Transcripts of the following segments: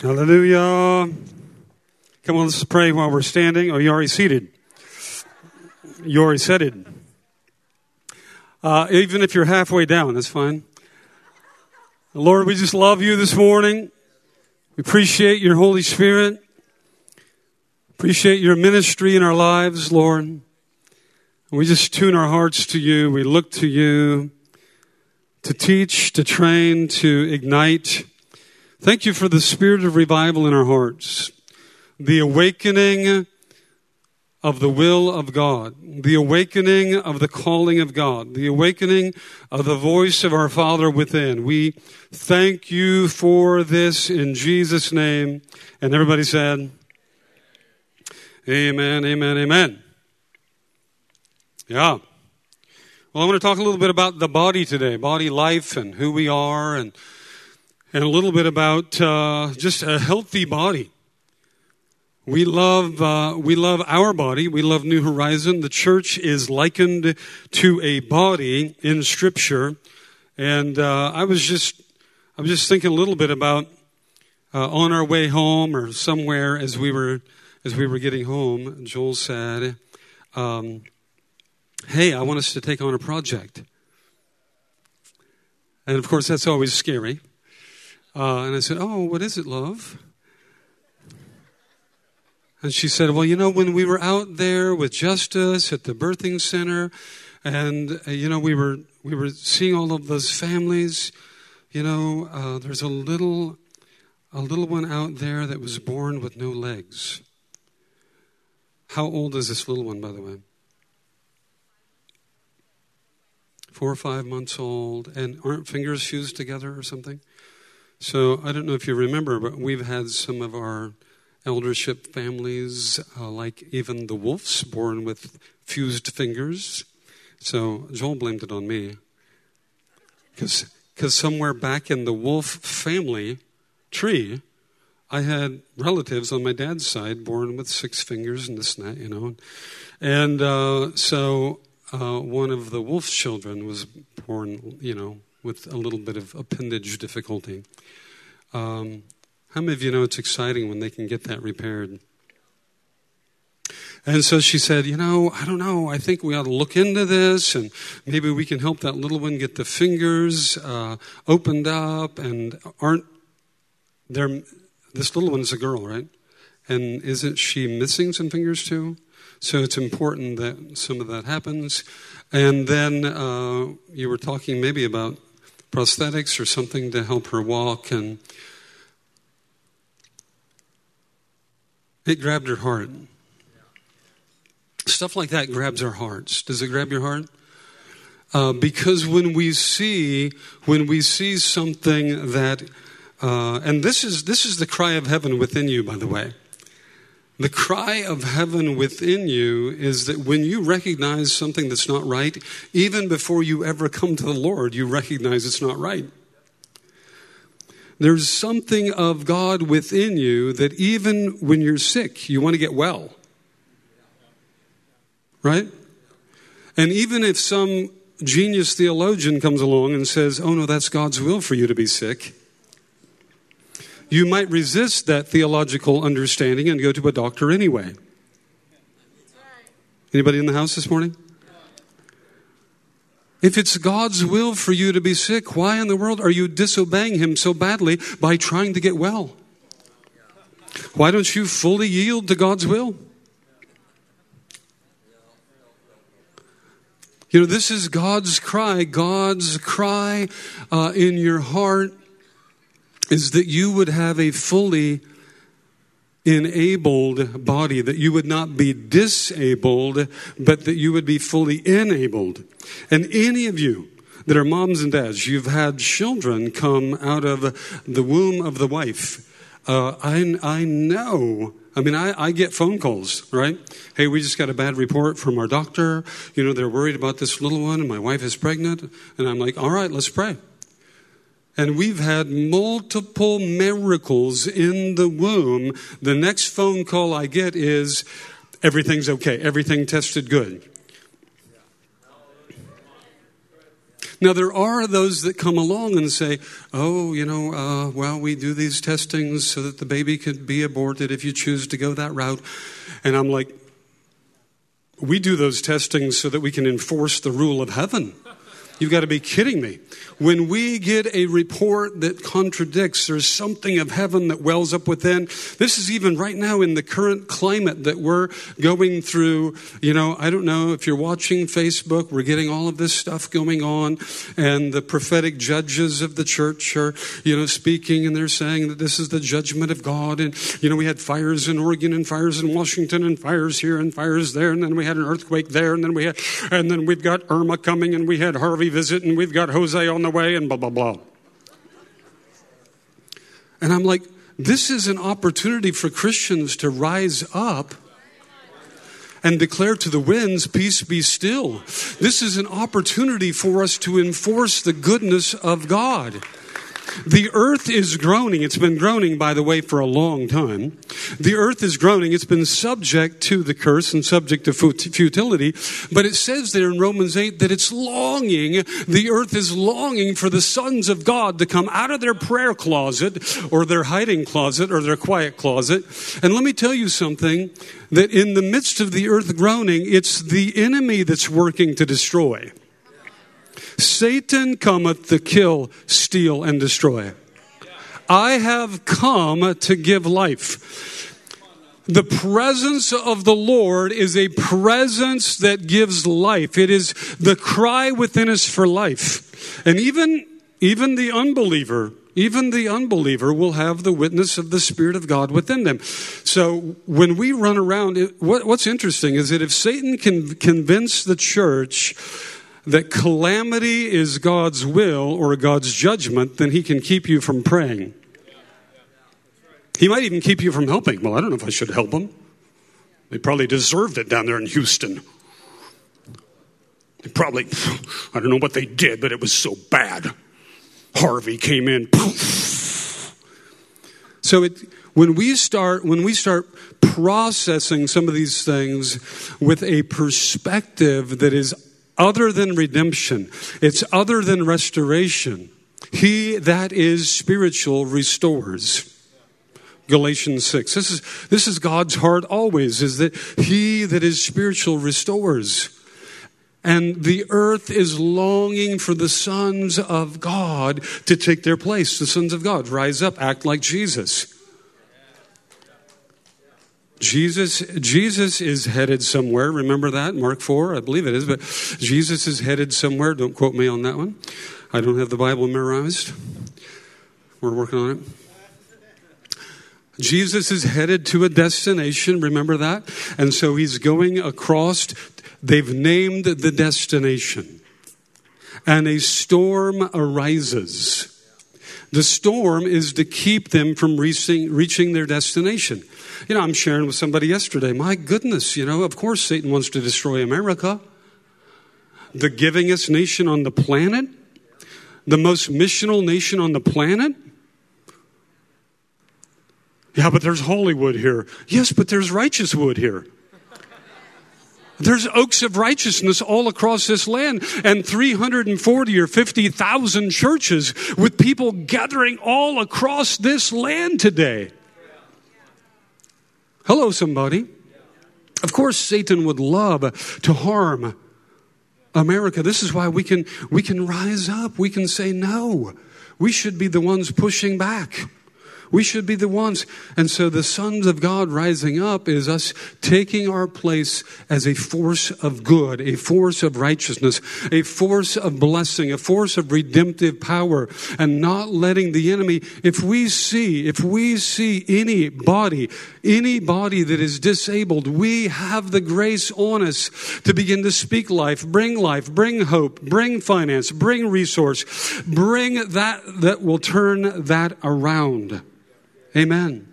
Hallelujah. Come on, let's pray while we're standing. Oh, you already seated. You already seated. Uh, even if you're halfway down, that's fine. Lord, we just love you this morning. We appreciate your Holy Spirit. Appreciate your ministry in our lives, Lord. We just tune our hearts to you. We look to you to teach, to train, to ignite Thank you for the spirit of revival in our hearts, the awakening of the will of God, the awakening of the calling of God, the awakening of the voice of our Father within. We thank you for this in Jesus' name. And everybody said, Amen, amen, amen. Yeah. Well, I want to talk a little bit about the body today, body life, and who we are, and and a little bit about uh, just a healthy body. We love, uh, we love our body. We love New Horizon. The church is likened to a body in Scripture, and uh, I was just, I was just thinking a little bit about uh, on our way home or somewhere as we were, as we were getting home. Joel said, um, "Hey, I want us to take on a project," and of course that's always scary. Uh, and I said, Oh, what is it, love? And she said, Well, you know, when we were out there with Justice at the birthing center, and, uh, you know, we were, we were seeing all of those families, you know, uh, there's a little, a little one out there that was born with no legs. How old is this little one, by the way? Four or five months old, and aren't fingers fused together or something? So I don't know if you remember, but we've had some of our eldership families, uh, like even the Wolves, born with fused fingers. So Joel blamed it on me. Because somewhere back in the Wolf family tree, I had relatives on my dad's side born with six fingers and this and that, you know. And uh, so uh, one of the Wolf's children was born, you know, with a little bit of appendage difficulty. Um, how many of you know it's exciting when they can get that repaired? And so she said, You know, I don't know. I think we ought to look into this and maybe we can help that little one get the fingers uh, opened up. And aren't there, this little one's a girl, right? And isn't she missing some fingers too? So it's important that some of that happens. And then uh, you were talking maybe about prosthetics or something to help her walk. And it grabbed her heart. Stuff like that grabs our hearts. Does it grab your heart? Uh, because when we see when we see something that uh, and this is this is the cry of heaven within you by the way the cry of heaven within you is that when you recognize something that's not right, even before you ever come to the Lord, you recognize it's not right. There's something of God within you that even when you're sick, you want to get well. Right? And even if some genius theologian comes along and says, oh no, that's God's will for you to be sick, you might resist that theological understanding and go to a doctor anyway. Anybody in the house this morning? If it's God's will for you to be sick, why in the world are you disobeying Him so badly by trying to get well? Why don't you fully yield to God's will? You know, this is God's cry. God's cry uh, in your heart is that you would have a fully enabled body, that you would not be disabled, but that you would be fully enabled. And any of you that are moms and dads, you've had children come out of the womb of the wife. Uh, I, I know I mean, I, I, get phone calls, right? Hey, we just got a bad report from our doctor. You know, they're worried about this little one, and my wife is pregnant. And I'm like, all right, let's pray. And we've had multiple miracles in the womb. The next phone call I get is everything's okay, everything tested good. Now, there are those that come along and say, oh, you know, uh, well, we do these testings so that the baby could be aborted if you choose to go that route. And I'm like, we do those testings so that we can enforce the rule of heaven. You've got to be kidding me. When we get a report that contradicts, there's something of heaven that wells up within. This is even right now in the current climate that we're going through. You know, I don't know if you're watching Facebook, we're getting all of this stuff going on, and the prophetic judges of the church are, you know, speaking and they're saying that this is the judgment of God. And, you know, we had fires in Oregon and fires in Washington and fires here and fires there, and then we had an earthquake there, and then we had, and then we've got Irma coming, and we had Harvey visit, and we've got Jose on the way, and blah, blah, blah. And I'm like, this is an opportunity for Christians to rise up and declare to the winds, Peace be still. This is an opportunity for us to enforce the goodness of God. The earth is groaning. It's been groaning, by the way, for a long time. The earth is groaning. It's been subject to the curse and subject to futility. But it says there in Romans 8 that it's longing, the earth is longing for the sons of God to come out of their prayer closet or their hiding closet or their quiet closet. And let me tell you something that in the midst of the earth groaning, it's the enemy that's working to destroy. Satan cometh to kill, steal, and destroy. I have come to give life. The presence of the Lord is a presence that gives life. It is the cry within us for life. And even, even the unbeliever, even the unbeliever will have the witness of the Spirit of God within them. So when we run around, what, what's interesting is that if Satan can convince the church that calamity is God's will or God's judgment, then He can keep you from praying. He might even keep you from helping. Well, I don't know if I should help them. They probably deserved it down there in Houston. They probably, I don't know what they did, but it was so bad. Harvey came in. So it, when we start when we start processing some of these things with a perspective that is other than redemption, it's other than restoration. He that is spiritual restores. Galatians 6. This is, this is God's heart always, is that he that is spiritual restores. And the earth is longing for the sons of God to take their place. The sons of God rise up, act like Jesus. Jesus, Jesus is headed somewhere. Remember that? Mark 4, I believe it is, but Jesus is headed somewhere. Don't quote me on that one. I don't have the Bible memorized. We're working on it. Jesus is headed to a destination. Remember that? And so he's going across. They've named the destination. And a storm arises. The storm is to keep them from reaching, reaching their destination. You know, I'm sharing with somebody yesterday. My goodness, you know, of course Satan wants to destroy America. The givingest nation on the planet, the most missional nation on the planet. Yeah, but there's Hollywood here. Yes, but there's righteous wood here. There's oaks of righteousness all across this land and 340 or 50,000 churches with people gathering all across this land today. Hello, somebody. Of course, Satan would love to harm America. This is why we can, we can rise up. We can say no. We should be the ones pushing back. We should be the ones. And so the sons of God rising up is us taking our place as a force of good, a force of righteousness, a force of blessing, a force of redemptive power, and not letting the enemy, if we see, if we see any body, any body that is disabled, we have the grace on us to begin to speak life, bring life, bring hope, bring finance, bring resource, bring that that will turn that around. Amen.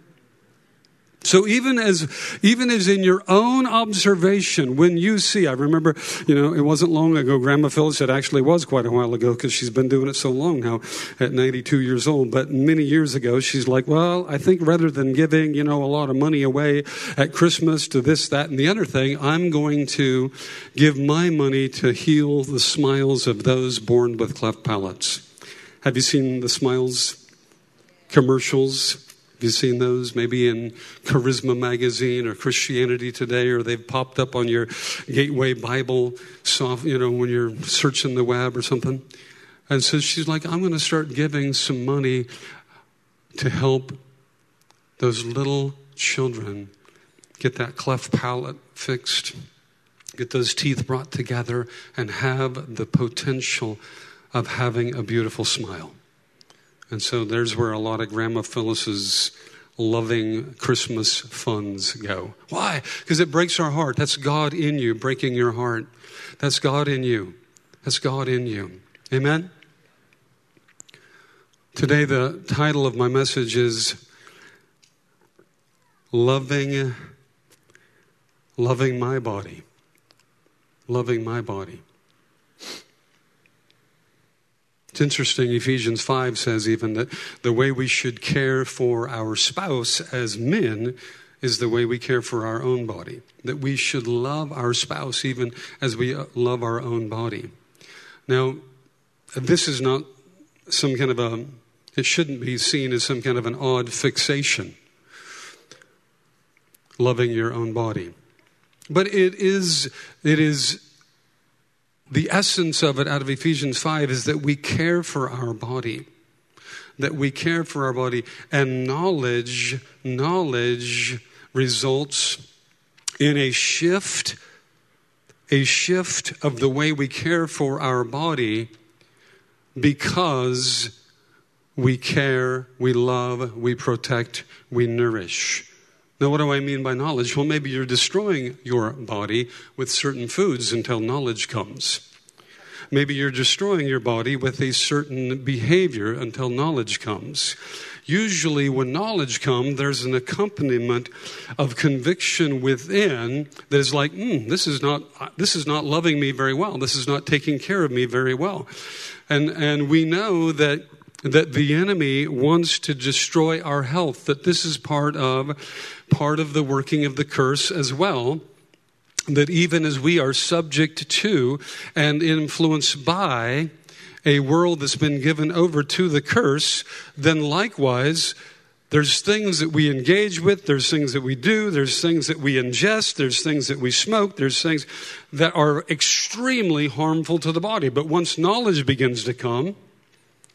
So even as even as in your own observation, when you see, I remember, you know, it wasn't long ago. Grandma Phyllis, it actually was quite a while ago because she's been doing it so long now, at 92 years old. But many years ago, she's like, well, I think rather than giving, you know, a lot of money away at Christmas to this, that, and the other thing, I'm going to give my money to heal the smiles of those born with cleft palates. Have you seen the smiles commercials? Have you seen those maybe in Charisma Magazine or Christianity Today, or they've popped up on your Gateway Bible soft, you know, when you're searching the web or something? And so she's like, I'm going to start giving some money to help those little children get that cleft palate fixed, get those teeth brought together, and have the potential of having a beautiful smile. And so there's where a lot of Grandma Phyllis's loving Christmas funds go. Why? Because it breaks our heart. That's God in you, breaking your heart. That's God in you. That's God in you. Amen? Today, the title of my message is Loving, Loving My Body. Loving My Body. It's interesting, Ephesians 5 says even that the way we should care for our spouse as men is the way we care for our own body. That we should love our spouse even as we uh, love our own body. Now, this is not some kind of a, it shouldn't be seen as some kind of an odd fixation, loving your own body. But it is, it is the essence of it out of Ephesians 5 is that we care for our body. That we care for our body. And knowledge, knowledge results in a shift, a shift of the way we care for our body because we care, we love, we protect, we nourish. Now, what do I mean by knowledge? Well, maybe you're destroying your body with certain foods until knowledge comes. Maybe you're destroying your body with a certain behavior until knowledge comes. Usually, when knowledge comes, there's an accompaniment of conviction within that is like, mm, this is not this is not loving me very well. This is not taking care of me very well, and and we know that that the enemy wants to destroy our health. That this is part of part of the working of the curse as well that even as we are subject to and influenced by a world that's been given over to the curse, then likewise, there's things that we engage with, there's things that we do, there's things that we ingest, there's things that we smoke, there's things that are extremely harmful to the body. But once knowledge begins to come,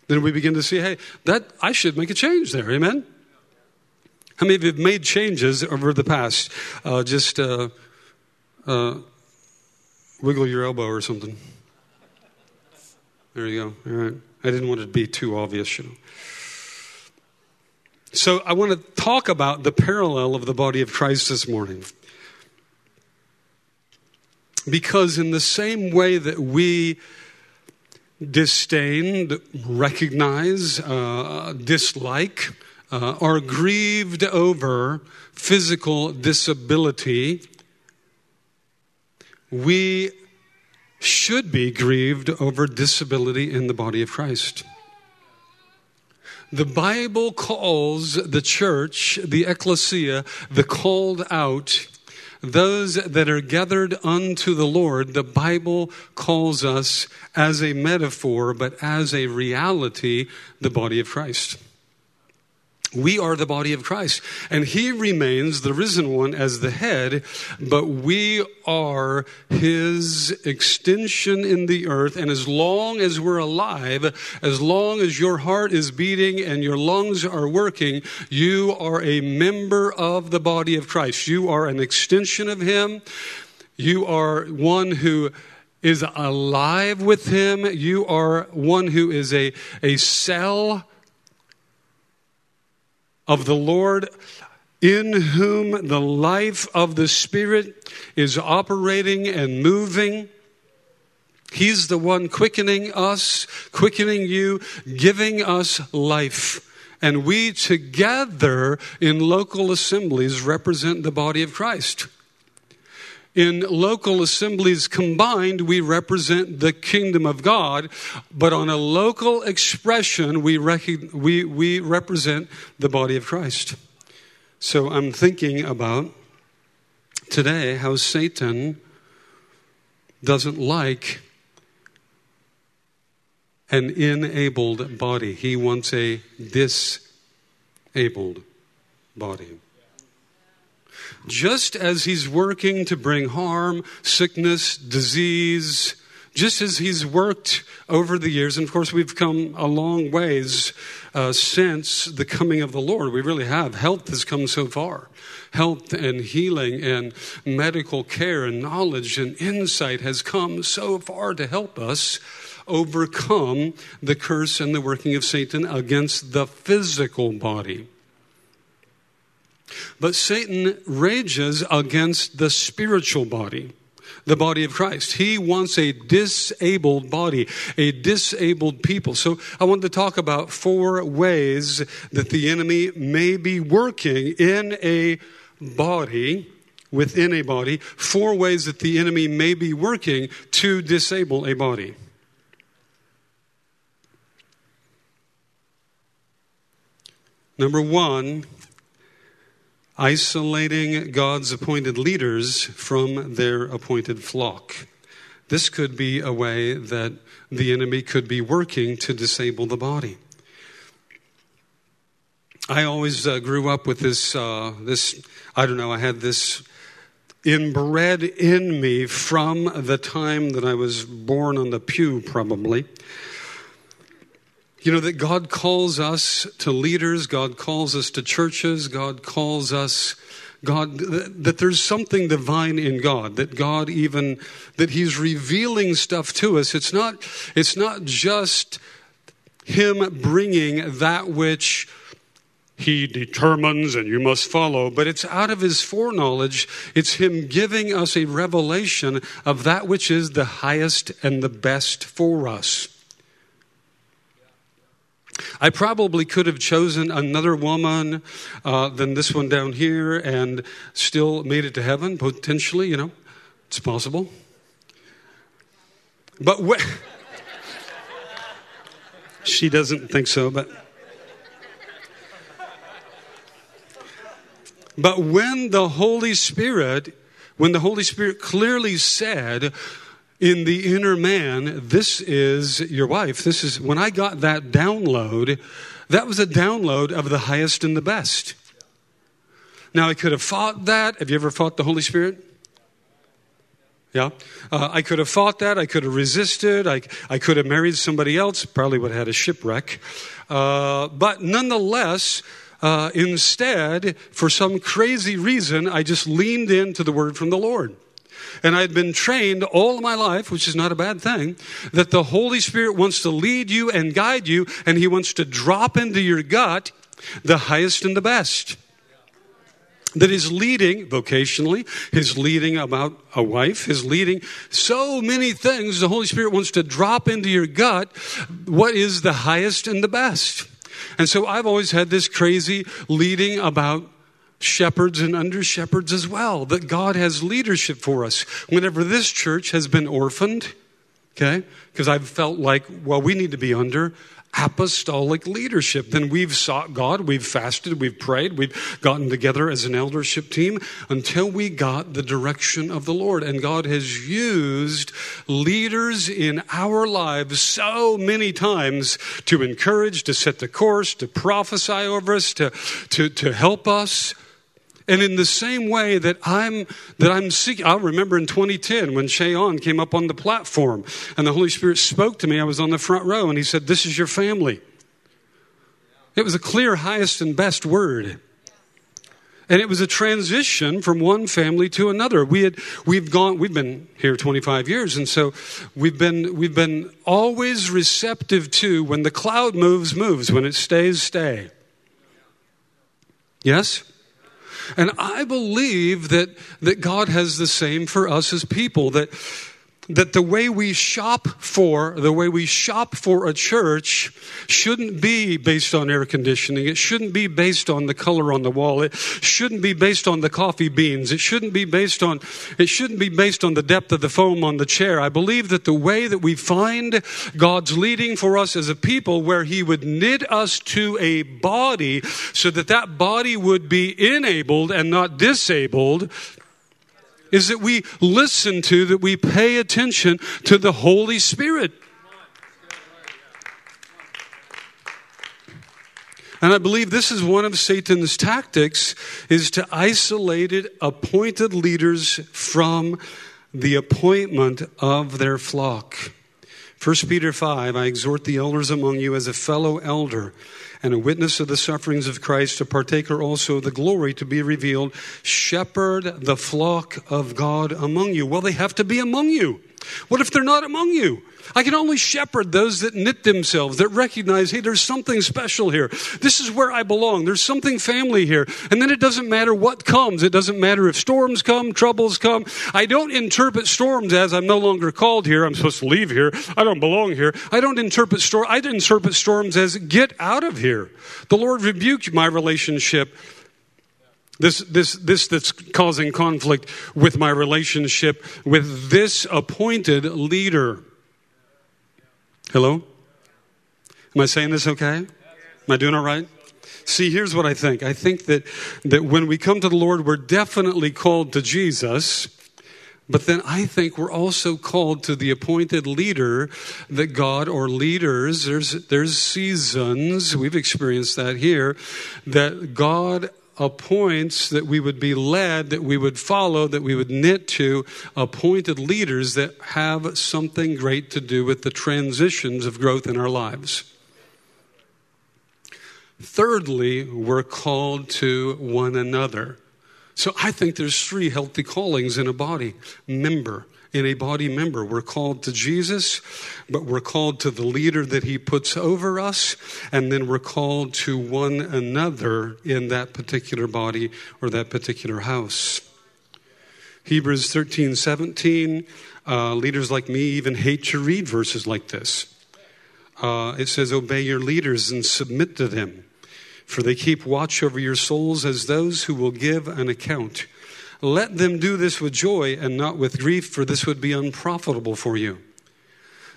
then we begin to see, hey, that I should make a change there. Amen. How many of you have made changes over the past? Uh, just uh, uh, wiggle your elbow or something. There you go. All right. I didn't want it to be too obvious, you know. So I want to talk about the parallel of the body of Christ this morning. Because, in the same way that we disdain, recognize, uh, dislike, uh, are grieved over physical disability, we should be grieved over disability in the body of Christ. The Bible calls the church, the ecclesia, the called out, those that are gathered unto the Lord, the Bible calls us as a metaphor, but as a reality, the body of Christ. We are the body of Christ. And he remains the risen one as the head, but we are his extension in the earth. And as long as we're alive, as long as your heart is beating and your lungs are working, you are a member of the body of Christ. You are an extension of him. You are one who is alive with him. You are one who is a, a cell of the Lord, in whom the life of the Spirit is operating and moving. He's the one quickening us, quickening you, giving us life. and we together in local assemblies represent the body of Christ. In local assemblies combined, we represent the kingdom of God, but on a local expression, we, we, we represent the body of Christ. So I'm thinking about today how Satan doesn't like an enabled body, he wants a disabled body. Just as he's working to bring harm, sickness, disease, just as he's worked over the years, and of course we've come a long ways uh, since the coming of the Lord. We really have. Health has come so far. Health and healing and medical care and knowledge and insight has come so far to help us overcome the curse and the working of Satan against the physical body. But Satan rages against the spiritual body the body of Christ. He wants a disabled body, a disabled people. So I want to talk about four ways that the enemy may be working in a body, within a body, four ways that the enemy may be working to disable a body. Number one, isolating God's appointed leaders from their appointed flock. This could be a way that the enemy could be working to disable the body. I always uh, grew up with this, uh, this, I don't know, I had this inbred in me from the time that I was born on the pew, probably. You know, that God calls us to leaders, God calls us to churches, God calls us, God, that there's something divine in God, that God even, that He's revealing stuff to us. It's not, it's not just Him bringing that which he determines and you must follow, but it's out of his foreknowledge. It's him giving us a revelation of that which is the highest and the best for us. I probably could have chosen another woman uh, than this one down here and still made it to heaven, potentially, you know. It's possible. But she doesn't think so, but. But when the Holy Spirit, when the Holy Spirit clearly said, in the inner man, this is your wife. This is when I got that download, that was a download of the highest and the best. Now, I could have fought that. Have you ever fought the Holy Spirit? Yeah. Uh, I could have fought that. I could have resisted. I, I could have married somebody else. Probably would have had a shipwreck. Uh, but nonetheless, uh, instead, for some crazy reason, I just leaned into the word from the Lord. And I'd been trained all my life, which is not a bad thing, that the Holy Spirit wants to lead you and guide you, and He wants to drop into your gut the highest and the best that is leading vocationally, is leading about a wife, is leading so many things. The Holy Spirit wants to drop into your gut what is the highest and the best. And so I've always had this crazy leading about shepherds and under shepherds as well, that God has leadership for us. Whenever this church has been orphaned, okay, because I've felt like, well, we need to be under apostolic leadership. Then we've sought God, we've fasted, we've prayed, we've gotten together as an eldership team until we got the direction of the Lord. And God has used leaders in our lives so many times to encourage, to set the course, to prophesy over us, to, to, to help us. And in the same way that I'm that I'm seeking, I remember in 2010 when Shayon came up on the platform and the Holy Spirit spoke to me. I was on the front row and he said, This is your family. It was a clear, highest, and best word. And it was a transition from one family to another. We had we've gone we've been here 25 years and so we've been we've been always receptive to when the cloud moves moves when it stays stay. Yes? And I believe that, that God has the same for us as people, that that the way we shop for the way we shop for a church shouldn't be based on air conditioning. It shouldn't be based on the color on the wall. It shouldn't be based on the coffee beans. It shouldn't be based on it shouldn't be based on the depth of the foam on the chair. I believe that the way that we find god's leading for us as a people where he would knit us to a body so that that body would be enabled and not disabled is that we listen to, that we pay attention to the Holy Spirit. And I believe this is one of Satan's tactics is to isolate appointed leaders from the appointment of their flock. 1 Peter 5 I exhort the elders among you as a fellow elder and a witness of the sufferings of Christ, a partaker also of the glory to be revealed. Shepherd the flock of God among you. Well, they have to be among you. What if they're not among you? I can only shepherd those that knit themselves, that recognize, hey, there's something special here. This is where I belong. There's something family here. And then it doesn't matter what comes. It doesn't matter if storms come, troubles come. I don't interpret storms as I'm no longer called here. I'm supposed to leave here. I don't belong here. I don't interpret storm. I interpret storms as get out of here. The Lord rebuked my relationship this, this, this that's causing conflict with my relationship with this appointed leader. Hello? Am I saying this okay? Am I doing all right? See, here's what I think. I think that, that when we come to the Lord, we're definitely called to Jesus. But then I think we're also called to the appointed leader that God or leaders, there's, there's seasons, we've experienced that here, that God appoints that we would be led, that we would follow, that we would knit to appointed leaders that have something great to do with the transitions of growth in our lives. Thirdly, we're called to one another. So I think there's three healthy callings in a body member, in a body member. We're called to Jesus, but we're called to the leader that he puts over us, and then we're called to one another in that particular body or that particular house. Hebrews 13, 17, uh, leaders like me even hate to read verses like this. Uh, it says, Obey your leaders and submit to them, for they keep watch over your souls as those who will give an account. Let them do this with joy and not with grief, for this would be unprofitable for you.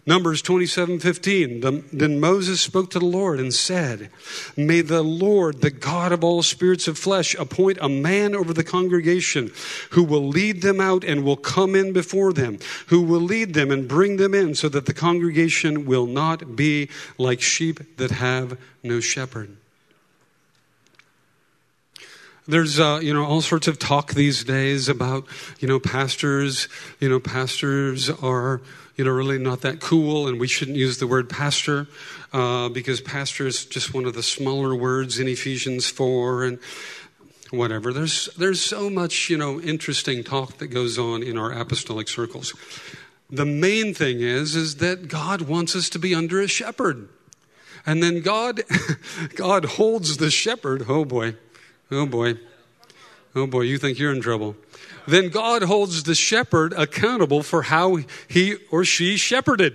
Numbers 27 15. Then Moses spoke to the Lord and said, May the Lord, the God of all spirits of flesh, appoint a man over the congregation who will lead them out and will come in before them, who will lead them and bring them in, so that the congregation will not be like sheep that have no shepherd. There's, uh, you know, all sorts of talk these days about, you know, pastors, you know, pastors are, you know, really not that cool, and we shouldn't use the word pastor uh, because pastor is just one of the smaller words in Ephesians 4 and whatever. There's, there's so much, you know, interesting talk that goes on in our apostolic circles. The main thing is, is that God wants us to be under a shepherd. And then God, God holds the shepherd, oh boy, Oh boy. Oh boy, you think you're in trouble. Then God holds the shepherd accountable for how he or she shepherded.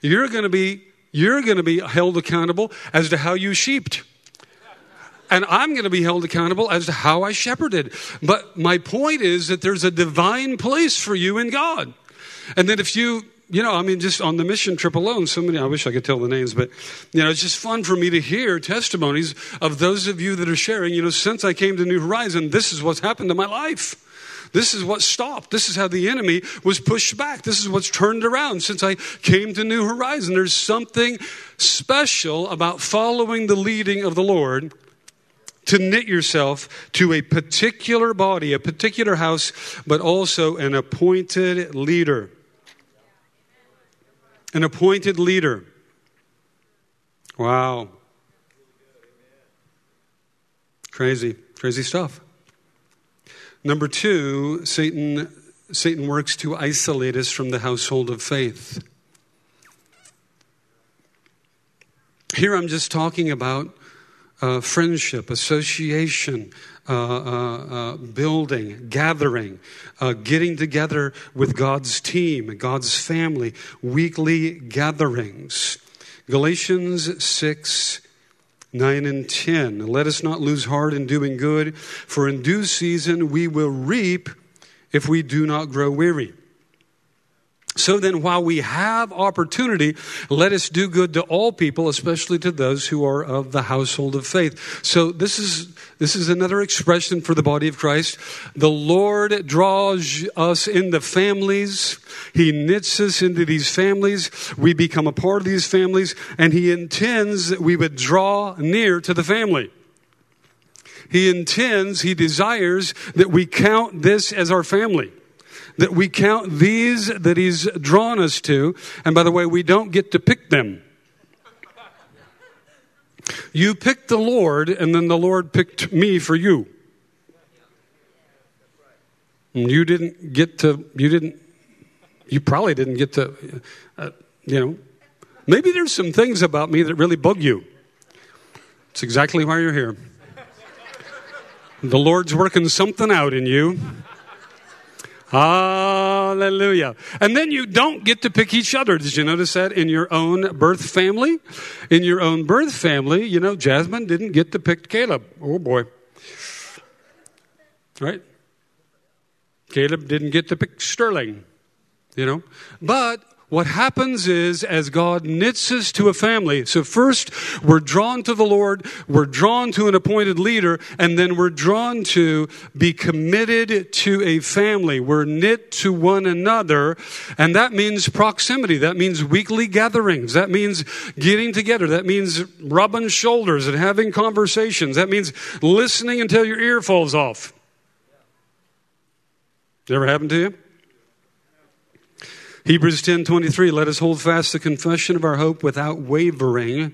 You're going to be you're going to be held accountable as to how you sheeped. And I'm going to be held accountable as to how I shepherded. But my point is that there's a divine place for you in God. And that if you you know, I mean, just on the mission trip alone, so many, I wish I could tell the names, but, you know, it's just fun for me to hear testimonies of those of you that are sharing, you know, since I came to New Horizon, this is what's happened to my life. This is what stopped. This is how the enemy was pushed back. This is what's turned around since I came to New Horizon. There's something special about following the leading of the Lord to knit yourself to a particular body, a particular house, but also an appointed leader an appointed leader. Wow. Crazy, crazy stuff. Number two, Satan, Satan works to isolate us from the household of faith. Here I'm just talking about uh, friendship, association, uh, uh, uh building, gathering, uh, getting together with God's team, God's family, weekly gatherings. Galatians 6 9 and 10. Let us not lose heart in doing good, for in due season we will reap if we do not grow weary. So then, while we have opportunity, let us do good to all people, especially to those who are of the household of faith. So this is, this is another expression for the body of Christ. The Lord draws us into families. He knits us into these families. We become a part of these families, and He intends that we would draw near to the family. He intends, He desires that we count this as our family that we count these that He's drawn us to. And by the way, we don't get to pick them. You picked the Lord, and then the Lord picked me for you. And you didn't get to, you didn't, you probably didn't get to, uh, you know, maybe there's some things about me that really bug you. It's exactly why you're here. The Lord's working something out in you. Hallelujah. And then you don't get to pick each other. Did you notice that in your own birth family? In your own birth family, you know, Jasmine didn't get to pick Caleb. Oh boy. Right? Caleb didn't get to pick Sterling, you know. But what happens is as God knits us to a family, so first we're drawn to the Lord, we're drawn to an appointed leader, and then we're drawn to be committed to a family. We're knit to one another, and that means proximity. That means weekly gatherings. That means getting together. That means rubbing shoulders and having conversations. That means listening until your ear falls off. Ever happened to you? Hebrews 10:23 Let us hold fast the confession of our hope without wavering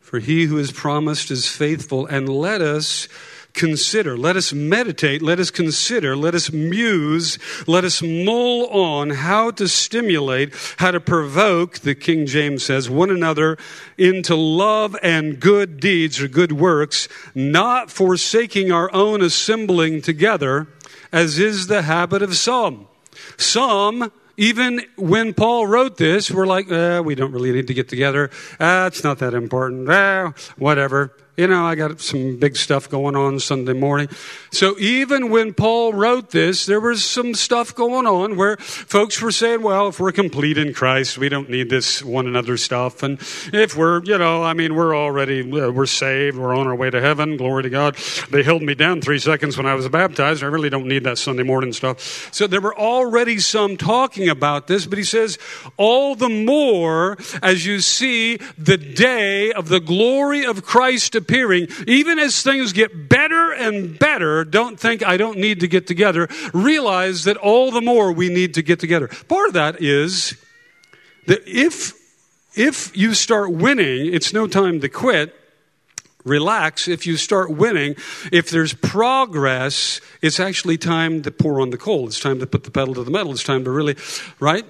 for he who has promised is faithful. And let us consider let us meditate let us consider let us muse let us mull on how to stimulate how to provoke the King James says one another into love and good deeds or good works not forsaking our own assembling together as is the habit of some. Some even when Paul wrote this, we're like, eh, we don't really need to get together. Ah, it's not that important. Ah, whatever you know, I got some big stuff going on Sunday morning. So even when Paul wrote this, there was some stuff going on where folks were saying, well, if we're complete in Christ, we don't need this one another stuff. And if we're, you know, I mean, we're already, uh, we're saved, we're on our way to heaven, glory to God. They held me down three seconds when I was baptized. I really don't need that Sunday morning stuff. So there were already some talking about this, but he says, all the more as you see the day of the glory of Christ appearing, even as things get better and better, don't think I don't need to get together. Realize that all the more we need to get together. Part of that is that if, if you start winning, it's no time to quit relax if you start winning. If there's progress, it's actually time to pour on the coal. It's time to put the pedal to the metal. It's time to really, right?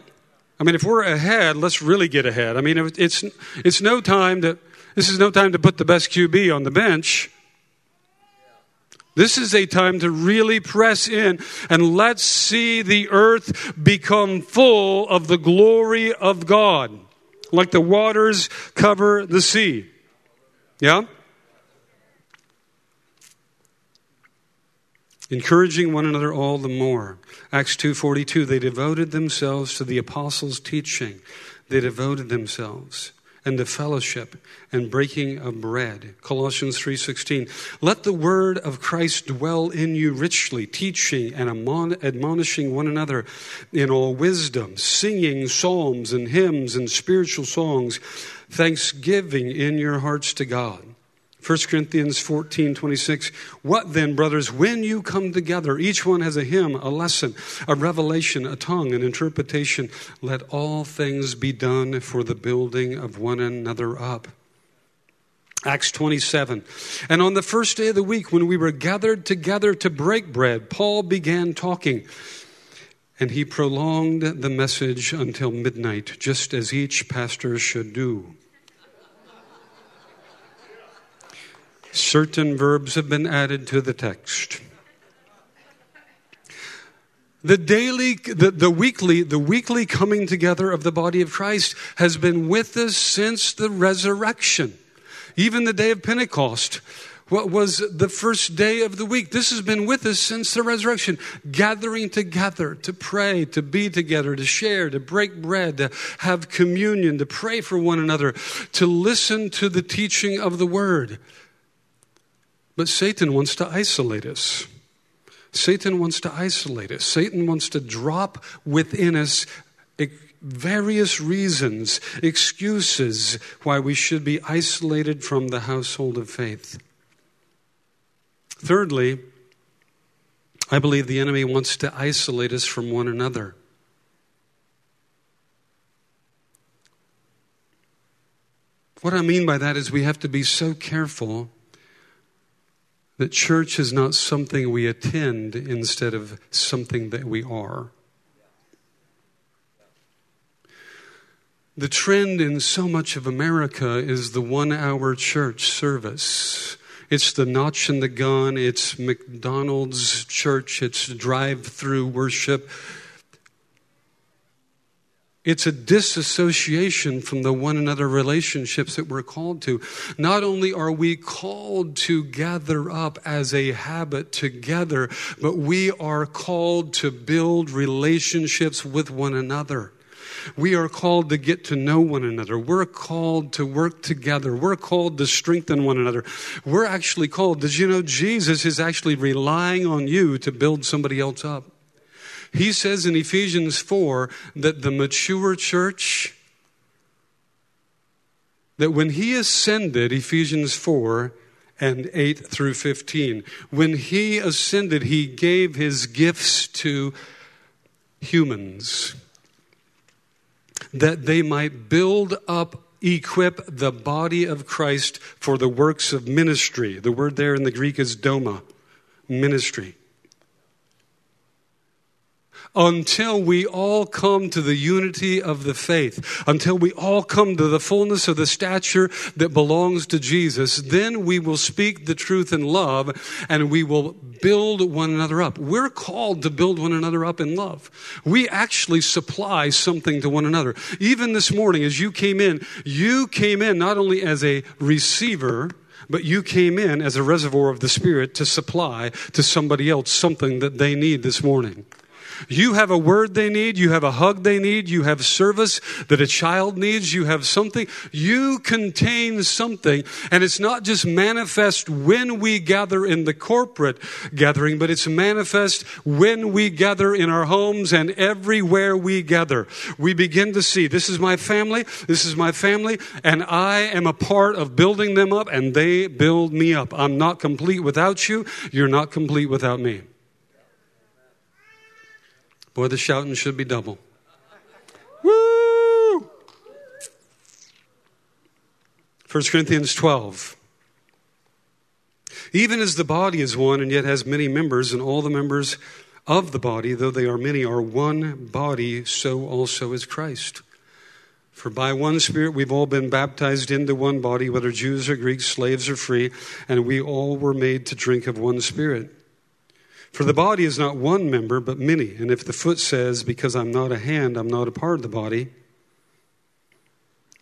I mean, if we're ahead, let's really get ahead. I mean, it's, it's no time to, this is no time to put the best QB on the bench. This is a time to really press in and let's see the earth become full of the glory of God, like the waters cover the sea. Yeah? encouraging one another all the more acts 2.42 they devoted themselves to the apostles teaching they devoted themselves and the fellowship and breaking of bread. Colossians 3:16. Let the word of Christ dwell in you richly, teaching and admonishing one another in all wisdom, singing psalms and hymns and spiritual songs, thanksgiving in your hearts to God. 1 Corinthians 14, 26. What then, brothers, when you come together, each one has a hymn, a lesson, a revelation, a tongue, an interpretation, let all things be done for the building of one another up. Acts 27. And on the first day of the week, when we were gathered together to break bread, Paul began talking. And he prolonged the message until midnight, just as each pastor should do. Certain verbs have been added to the text. The daily, the, the weekly, the weekly coming together of the body of Christ has been with us since the resurrection. Even the day of Pentecost, what was the first day of the week. This has been with us since the resurrection. Gathering together to pray, to be together, to share, to break bread, to have communion, to pray for one another, to listen to the teaching of the word. But Satan wants to isolate us. Satan wants to isolate us. Satan wants to drop within us various reasons, excuses why we should be isolated from the household of faith. Thirdly, I believe the enemy wants to isolate us from one another. What I mean by that is we have to be so careful that church is not something we attend instead of something that we are. The trend in so much of America is the one hour church service. It's the notch in the gun. It's McDonald's church. It's drive through worship. It's a disassociation from the one another relationships that we're called to. Not only are we called to gather up as a habit together, but we are called to build relationships with one another. We are called to get to know one another. We're called to work together. We're called to strengthen one another. We're actually called, did you know Jesus is actually relying on you to build somebody else up? He says in Ephesians 4 that the mature church, that when he ascended, Ephesians 4 and 8 through 15, when he ascended, he gave his gifts to humans that they might build up equip the body of Christ for the works of ministry. The word there in the Greek is doma, ministry until we all come to the unity of the faith, until we all come to the fullness of the stature that belongs to Jesus, then we will speak the truth in love and we will build one another up. We're called to build one another up in love. We actually supply something to one another. Even this morning, as you came in, you came in not only as a receiver, but you came in as a reservoir of the Spirit to supply to somebody else something that they need this morning. You have a word they need. You have a hug they need. You have service that a child needs. You have something. You contain something. And it's not just manifest when we gather in the corporate gathering, but it's manifest when we gather in our homes and everywhere we gather. We begin to see this is my family. This is my family. And I am a part of building them up and they build me up. I'm not complete without you. You're not complete without me. Boy, the shouting should be double. Woo! 1 Corinthians 12. Even as the body is one and yet has many members, and all the members of the body, though they are many, are one body, so also is Christ. For by one Spirit we've all been baptized into one body, whether Jews or Greeks, slaves or free, and we all were made to drink of one Spirit. For the body is not one member, but many. And if the foot says, Because I'm not a hand, I'm not a part of the body,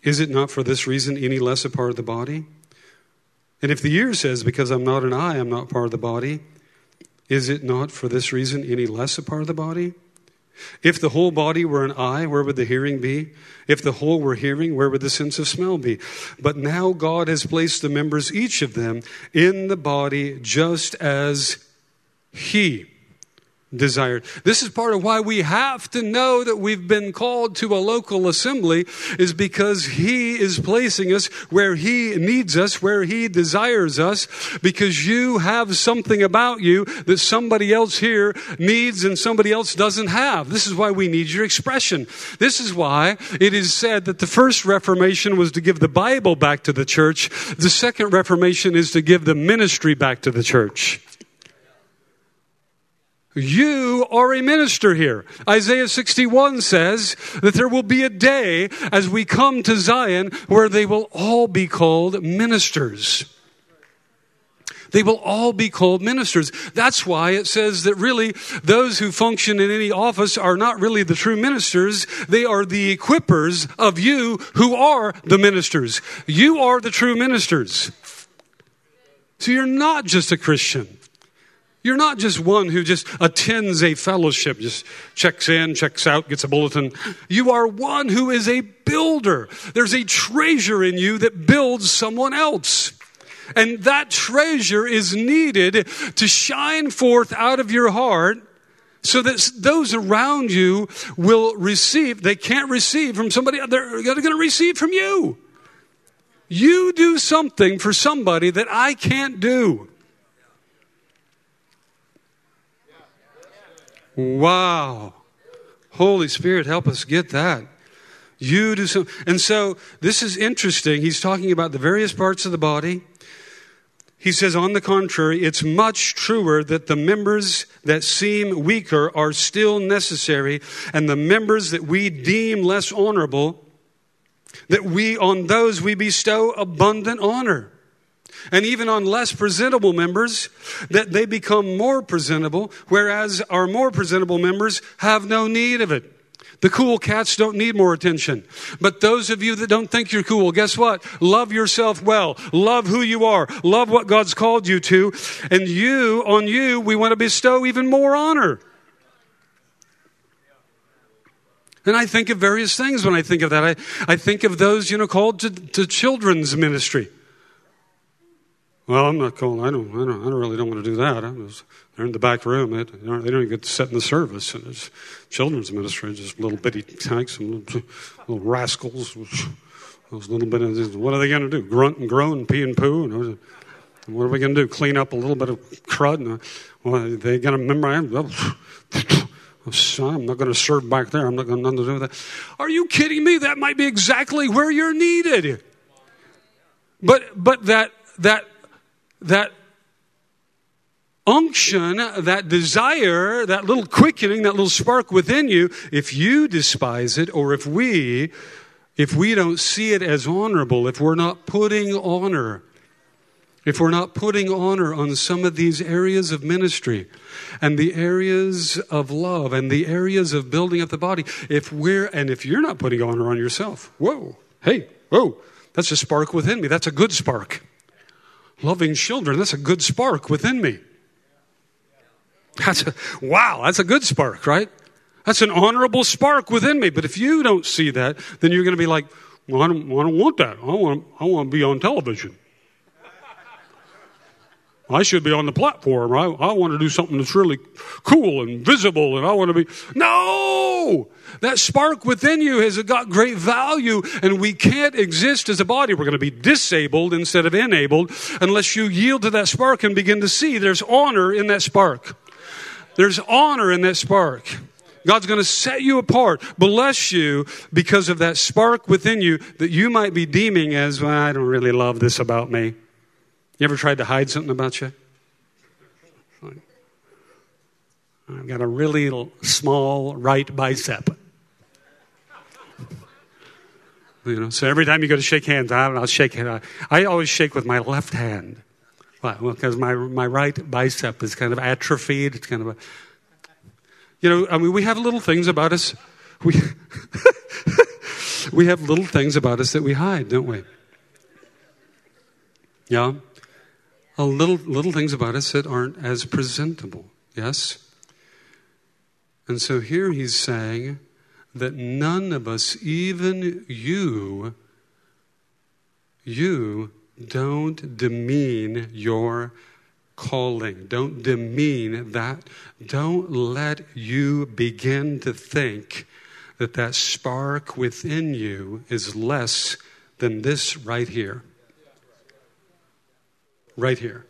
is it not for this reason any less a part of the body? And if the ear says, Because I'm not an eye, I'm not part of the body, is it not for this reason any less a part of the body? If the whole body were an eye, where would the hearing be? If the whole were hearing, where would the sense of smell be? But now God has placed the members, each of them, in the body just as he desired. This is part of why we have to know that we've been called to a local assembly is because he is placing us where he needs us, where he desires us, because you have something about you that somebody else here needs and somebody else doesn't have. This is why we need your expression. This is why it is said that the first Reformation was to give the Bible back to the church. The second Reformation is to give the ministry back to the church. You are a minister here. Isaiah 61 says that there will be a day as we come to Zion where they will all be called ministers. They will all be called ministers. That's why it says that really those who function in any office are not really the true ministers. They are the equippers of you who are the ministers. You are the true ministers. So you're not just a Christian. You're not just one who just attends a fellowship, just checks in, checks out, gets a bulletin. You are one who is a builder. There's a treasure in you that builds someone else. And that treasure is needed to shine forth out of your heart so that those around you will receive. They can't receive from somebody, they're going to receive from you. You do something for somebody that I can't do. Wow. Holy Spirit, help us get that. You do so. And so this is interesting. He's talking about the various parts of the body. He says, on the contrary, it's much truer that the members that seem weaker are still necessary, and the members that we deem less honorable, that we, on those, we bestow abundant honor. And even on less presentable members, that they become more presentable, whereas our more presentable members have no need of it. The cool cats don't need more attention. But those of you that don't think you're cool, guess what? Love yourself well. Love who you are. Love what God's called you to. And you, on you, we want to bestow even more honor. And I think of various things when I think of that. I, I think of those, you know, called to, to children's ministry. Well, I'm not calling. I don't. I don't. I don't really don't want to do that. They're in the back room. They, they don't even get to in the service. And it's children's ministry, just little bitty tanks and little, little rascals. Those little bit of what are they going to do? Grunt and groan and pee and poo. And what are we going to do? Clean up a little bit of crud? And, uh, well, are they going to memorize? Oh, I'm not going to serve back there. I'm not going to nothing to do with that. Are you kidding me? That might be exactly where you're needed. But but that that that unction, that desire, that little quickening, that little spark within you, if you despise it or if we if we don't see it as honorable, if we're not putting honor if we're not putting honor on some of these areas of ministry and the areas of love and the areas of building up the body, if we're, and if you're not putting honor on yourself, whoa, hey, whoa, that's a spark within me. That's a good spark loving children, that's a good spark within me. That's a, wow, that's a good spark, right? That's an honorable spark within me. But if you don't see that, then you're going to be like, well, I don't, I don't want that. I want, I want to be on television. I should be on the platform. I, I want to do something that's really cool and visible, and I want to be. No! That spark within you has got great value, and we can't exist as a body. We're going to be disabled instead of enabled unless you yield to that spark and begin to see there's honor in that spark. There's honor in that spark. God's going to set you apart, bless you because of that spark within you that you might be deeming as, well, I don't really love this about me. You ever tried to hide something about you? I've got a really small right bicep. You know, so every time you go to shake hands, I, will shake hand. Uh, I always shake with my left hand. Why? Well, because my, my right bicep is kind of atrophied. It's kind of a, you know, I mean, we have little things about us. We, we have little things about us that we hide, don't we? Yeah? A little, little things about us that aren't as presentable. Yes? And so here he's saying that none of us, even you, you don't demean your calling. Don't demean that. Don't let you begin to think that that spark within you is less than this right here. Right here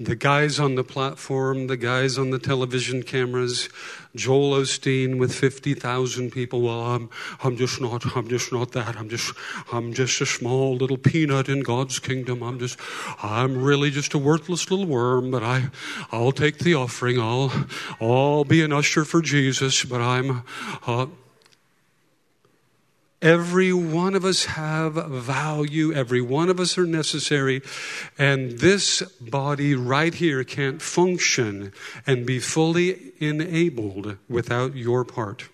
the guys on the platform, the guys on the television cameras, Joel Osteen with 50,000 people. Well, I'm, I'm just not, I'm just not that. I'm just, I'm just a small little peanut in God's kingdom. I'm just, I'm really just a worthless little worm, but I, I'll take the offering. I'll, I'll be an usher for Jesus, but I'm, uh, Every one of us have value. Every one of us are necessary. And this body right here can't function and be fully enabled without your part.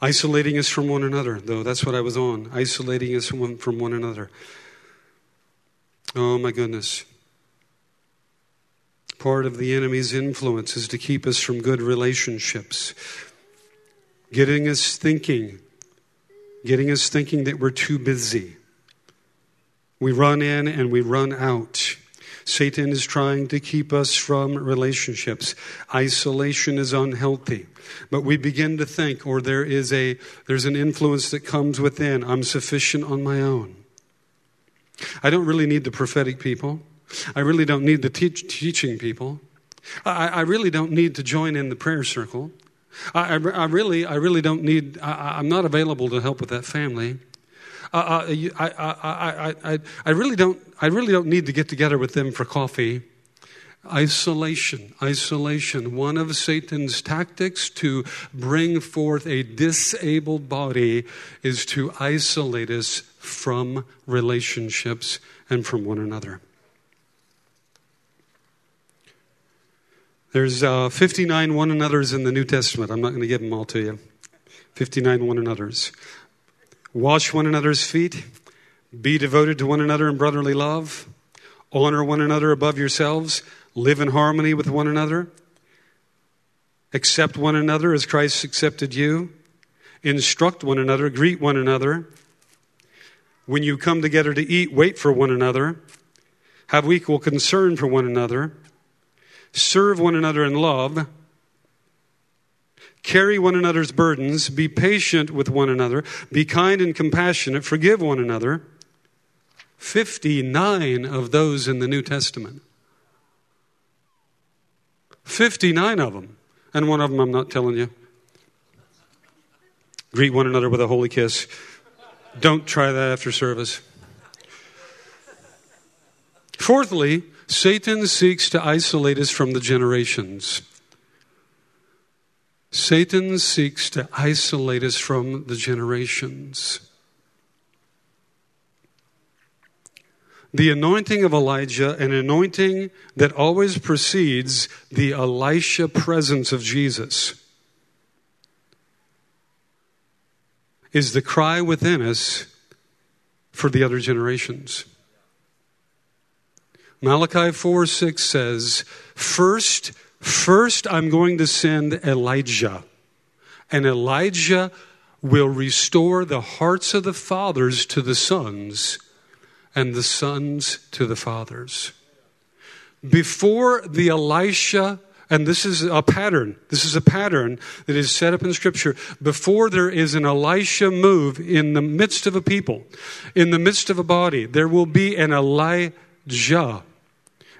Isolating us from one another, though, that's what I was on. Isolating us from one, from one another. Oh, my goodness. Part of the enemy's influence is to keep us from good relationships getting us thinking, getting us thinking that we're too busy. We run in and we run out. Satan is trying to keep us from relationships. Isolation is unhealthy. But we begin to think, or there is a there's an influence that comes within. I'm sufficient on my own. I don't really need the prophetic people. I really don't need the teach, teaching people. I, I really don't need to join in the prayer circle. I, I, I really, I really don't need, I, am not available to help with that family. Uh, uh I, I, I, I, really don't, I really don't need to get together with them for coffee. Isolation, isolation. One of Satan's tactics to bring forth a disabled body is to isolate us from relationships and from one another. There's uh, 59 one another's in the New Testament. I'm not going to give them all to you. 59 one another's. Wash one another's feet. Be devoted to one another in brotherly love. Honor one another above yourselves. Live in harmony with one another. Accept one another as Christ accepted you. Instruct one another. Greet one another. When you come together to eat, wait for one another. Have equal concern for one another serve one another in love, carry one another's burdens, be patient with one another, be kind and compassionate, forgive one another. 59 of those in the New Testament. 59 of them. And one of them I'm not telling you. Greet one another with a holy kiss. Don't try that after service. Fourthly, Satan seeks to isolate us from the generations. Satan seeks to isolate us from the generations. The anointing of Elijah, an anointing that always precedes the Elisha presence of Jesus, is the cry within us for the other generations. Malachi 4 6 says, First, first I'm going to send Elijah, and Elijah will restore the hearts of the fathers to the sons, and the sons to the fathers. Before the Elisha and this is a pattern. This is a pattern that is set up in Scripture. Before there is an Elisha move in the midst of a people, in the midst of a body, there will be an Elijah.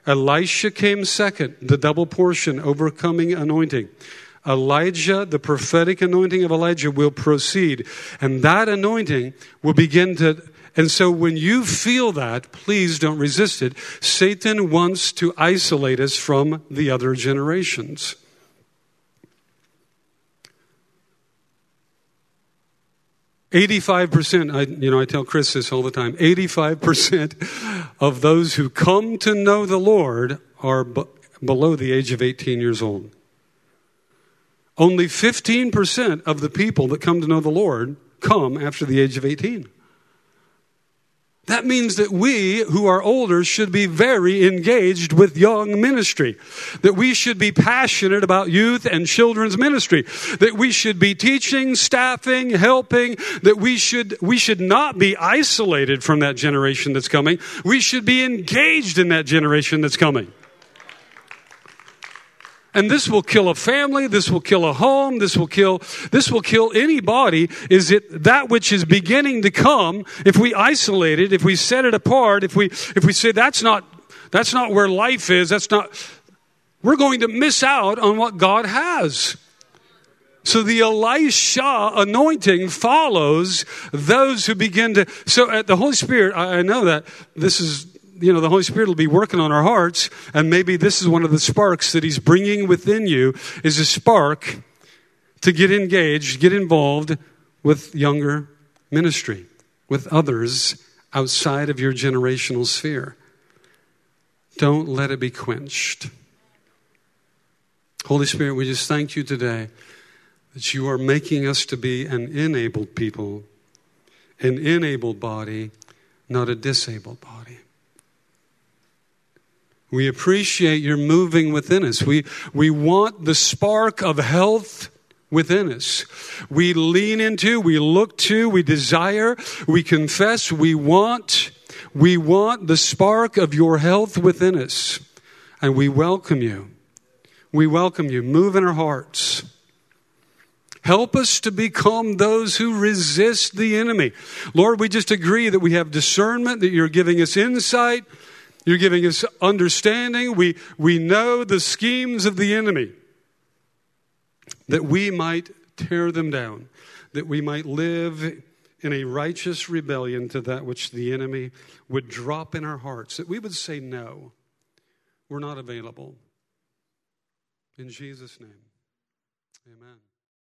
Elisha came second, the double portion, overcoming anointing. Elijah, the prophetic anointing of Elijah, will proceed. And that anointing will begin to. And so when you feel that, please don't resist it. Satan wants to isolate us from the other generations. 85%, I, you know, I tell Chris this all the time 85% of those who come to know the Lord are b- below the age of 18 years old. Only 15% of the people that come to know the Lord come after the age of 18. That means that we who are older should be very engaged with young ministry. That we should be passionate about youth and children's ministry. That we should be teaching, staffing, helping. That we should, we should not be isolated from that generation that's coming. We should be engaged in that generation that's coming. And this will kill a family, this will kill a home, this will kill this will kill anybody. Is it that which is beginning to come if we isolate it, if we set it apart, if we if we say that's not that's not where life is, that's not we're going to miss out on what God has. So the Elisha anointing follows those who begin to. So at the Holy Spirit, I, I know that this is you know, the Holy Spirit will be working on our hearts, and maybe this is one of the sparks that He's bringing within you is a spark to get engaged, get involved with younger ministry, with others outside of your generational sphere. Don't let it be quenched. Holy Spirit, we just thank you today that you are making us to be an enabled people, an enabled body, not a disabled body. We appreciate your moving within us. We, we want the spark of health within us. We lean into, we look to, we desire, we confess, we want, we want the spark of your health within us. And we welcome you. We welcome you. Move in our hearts. Help us to become those who resist the enemy. Lord, we just agree that we have discernment, that you're giving us insight, you're giving us understanding. We, we know the schemes of the enemy that we might tear them down, that we might live in a righteous rebellion to that which the enemy would drop in our hearts, that we would say, No, we're not available. In Jesus' name.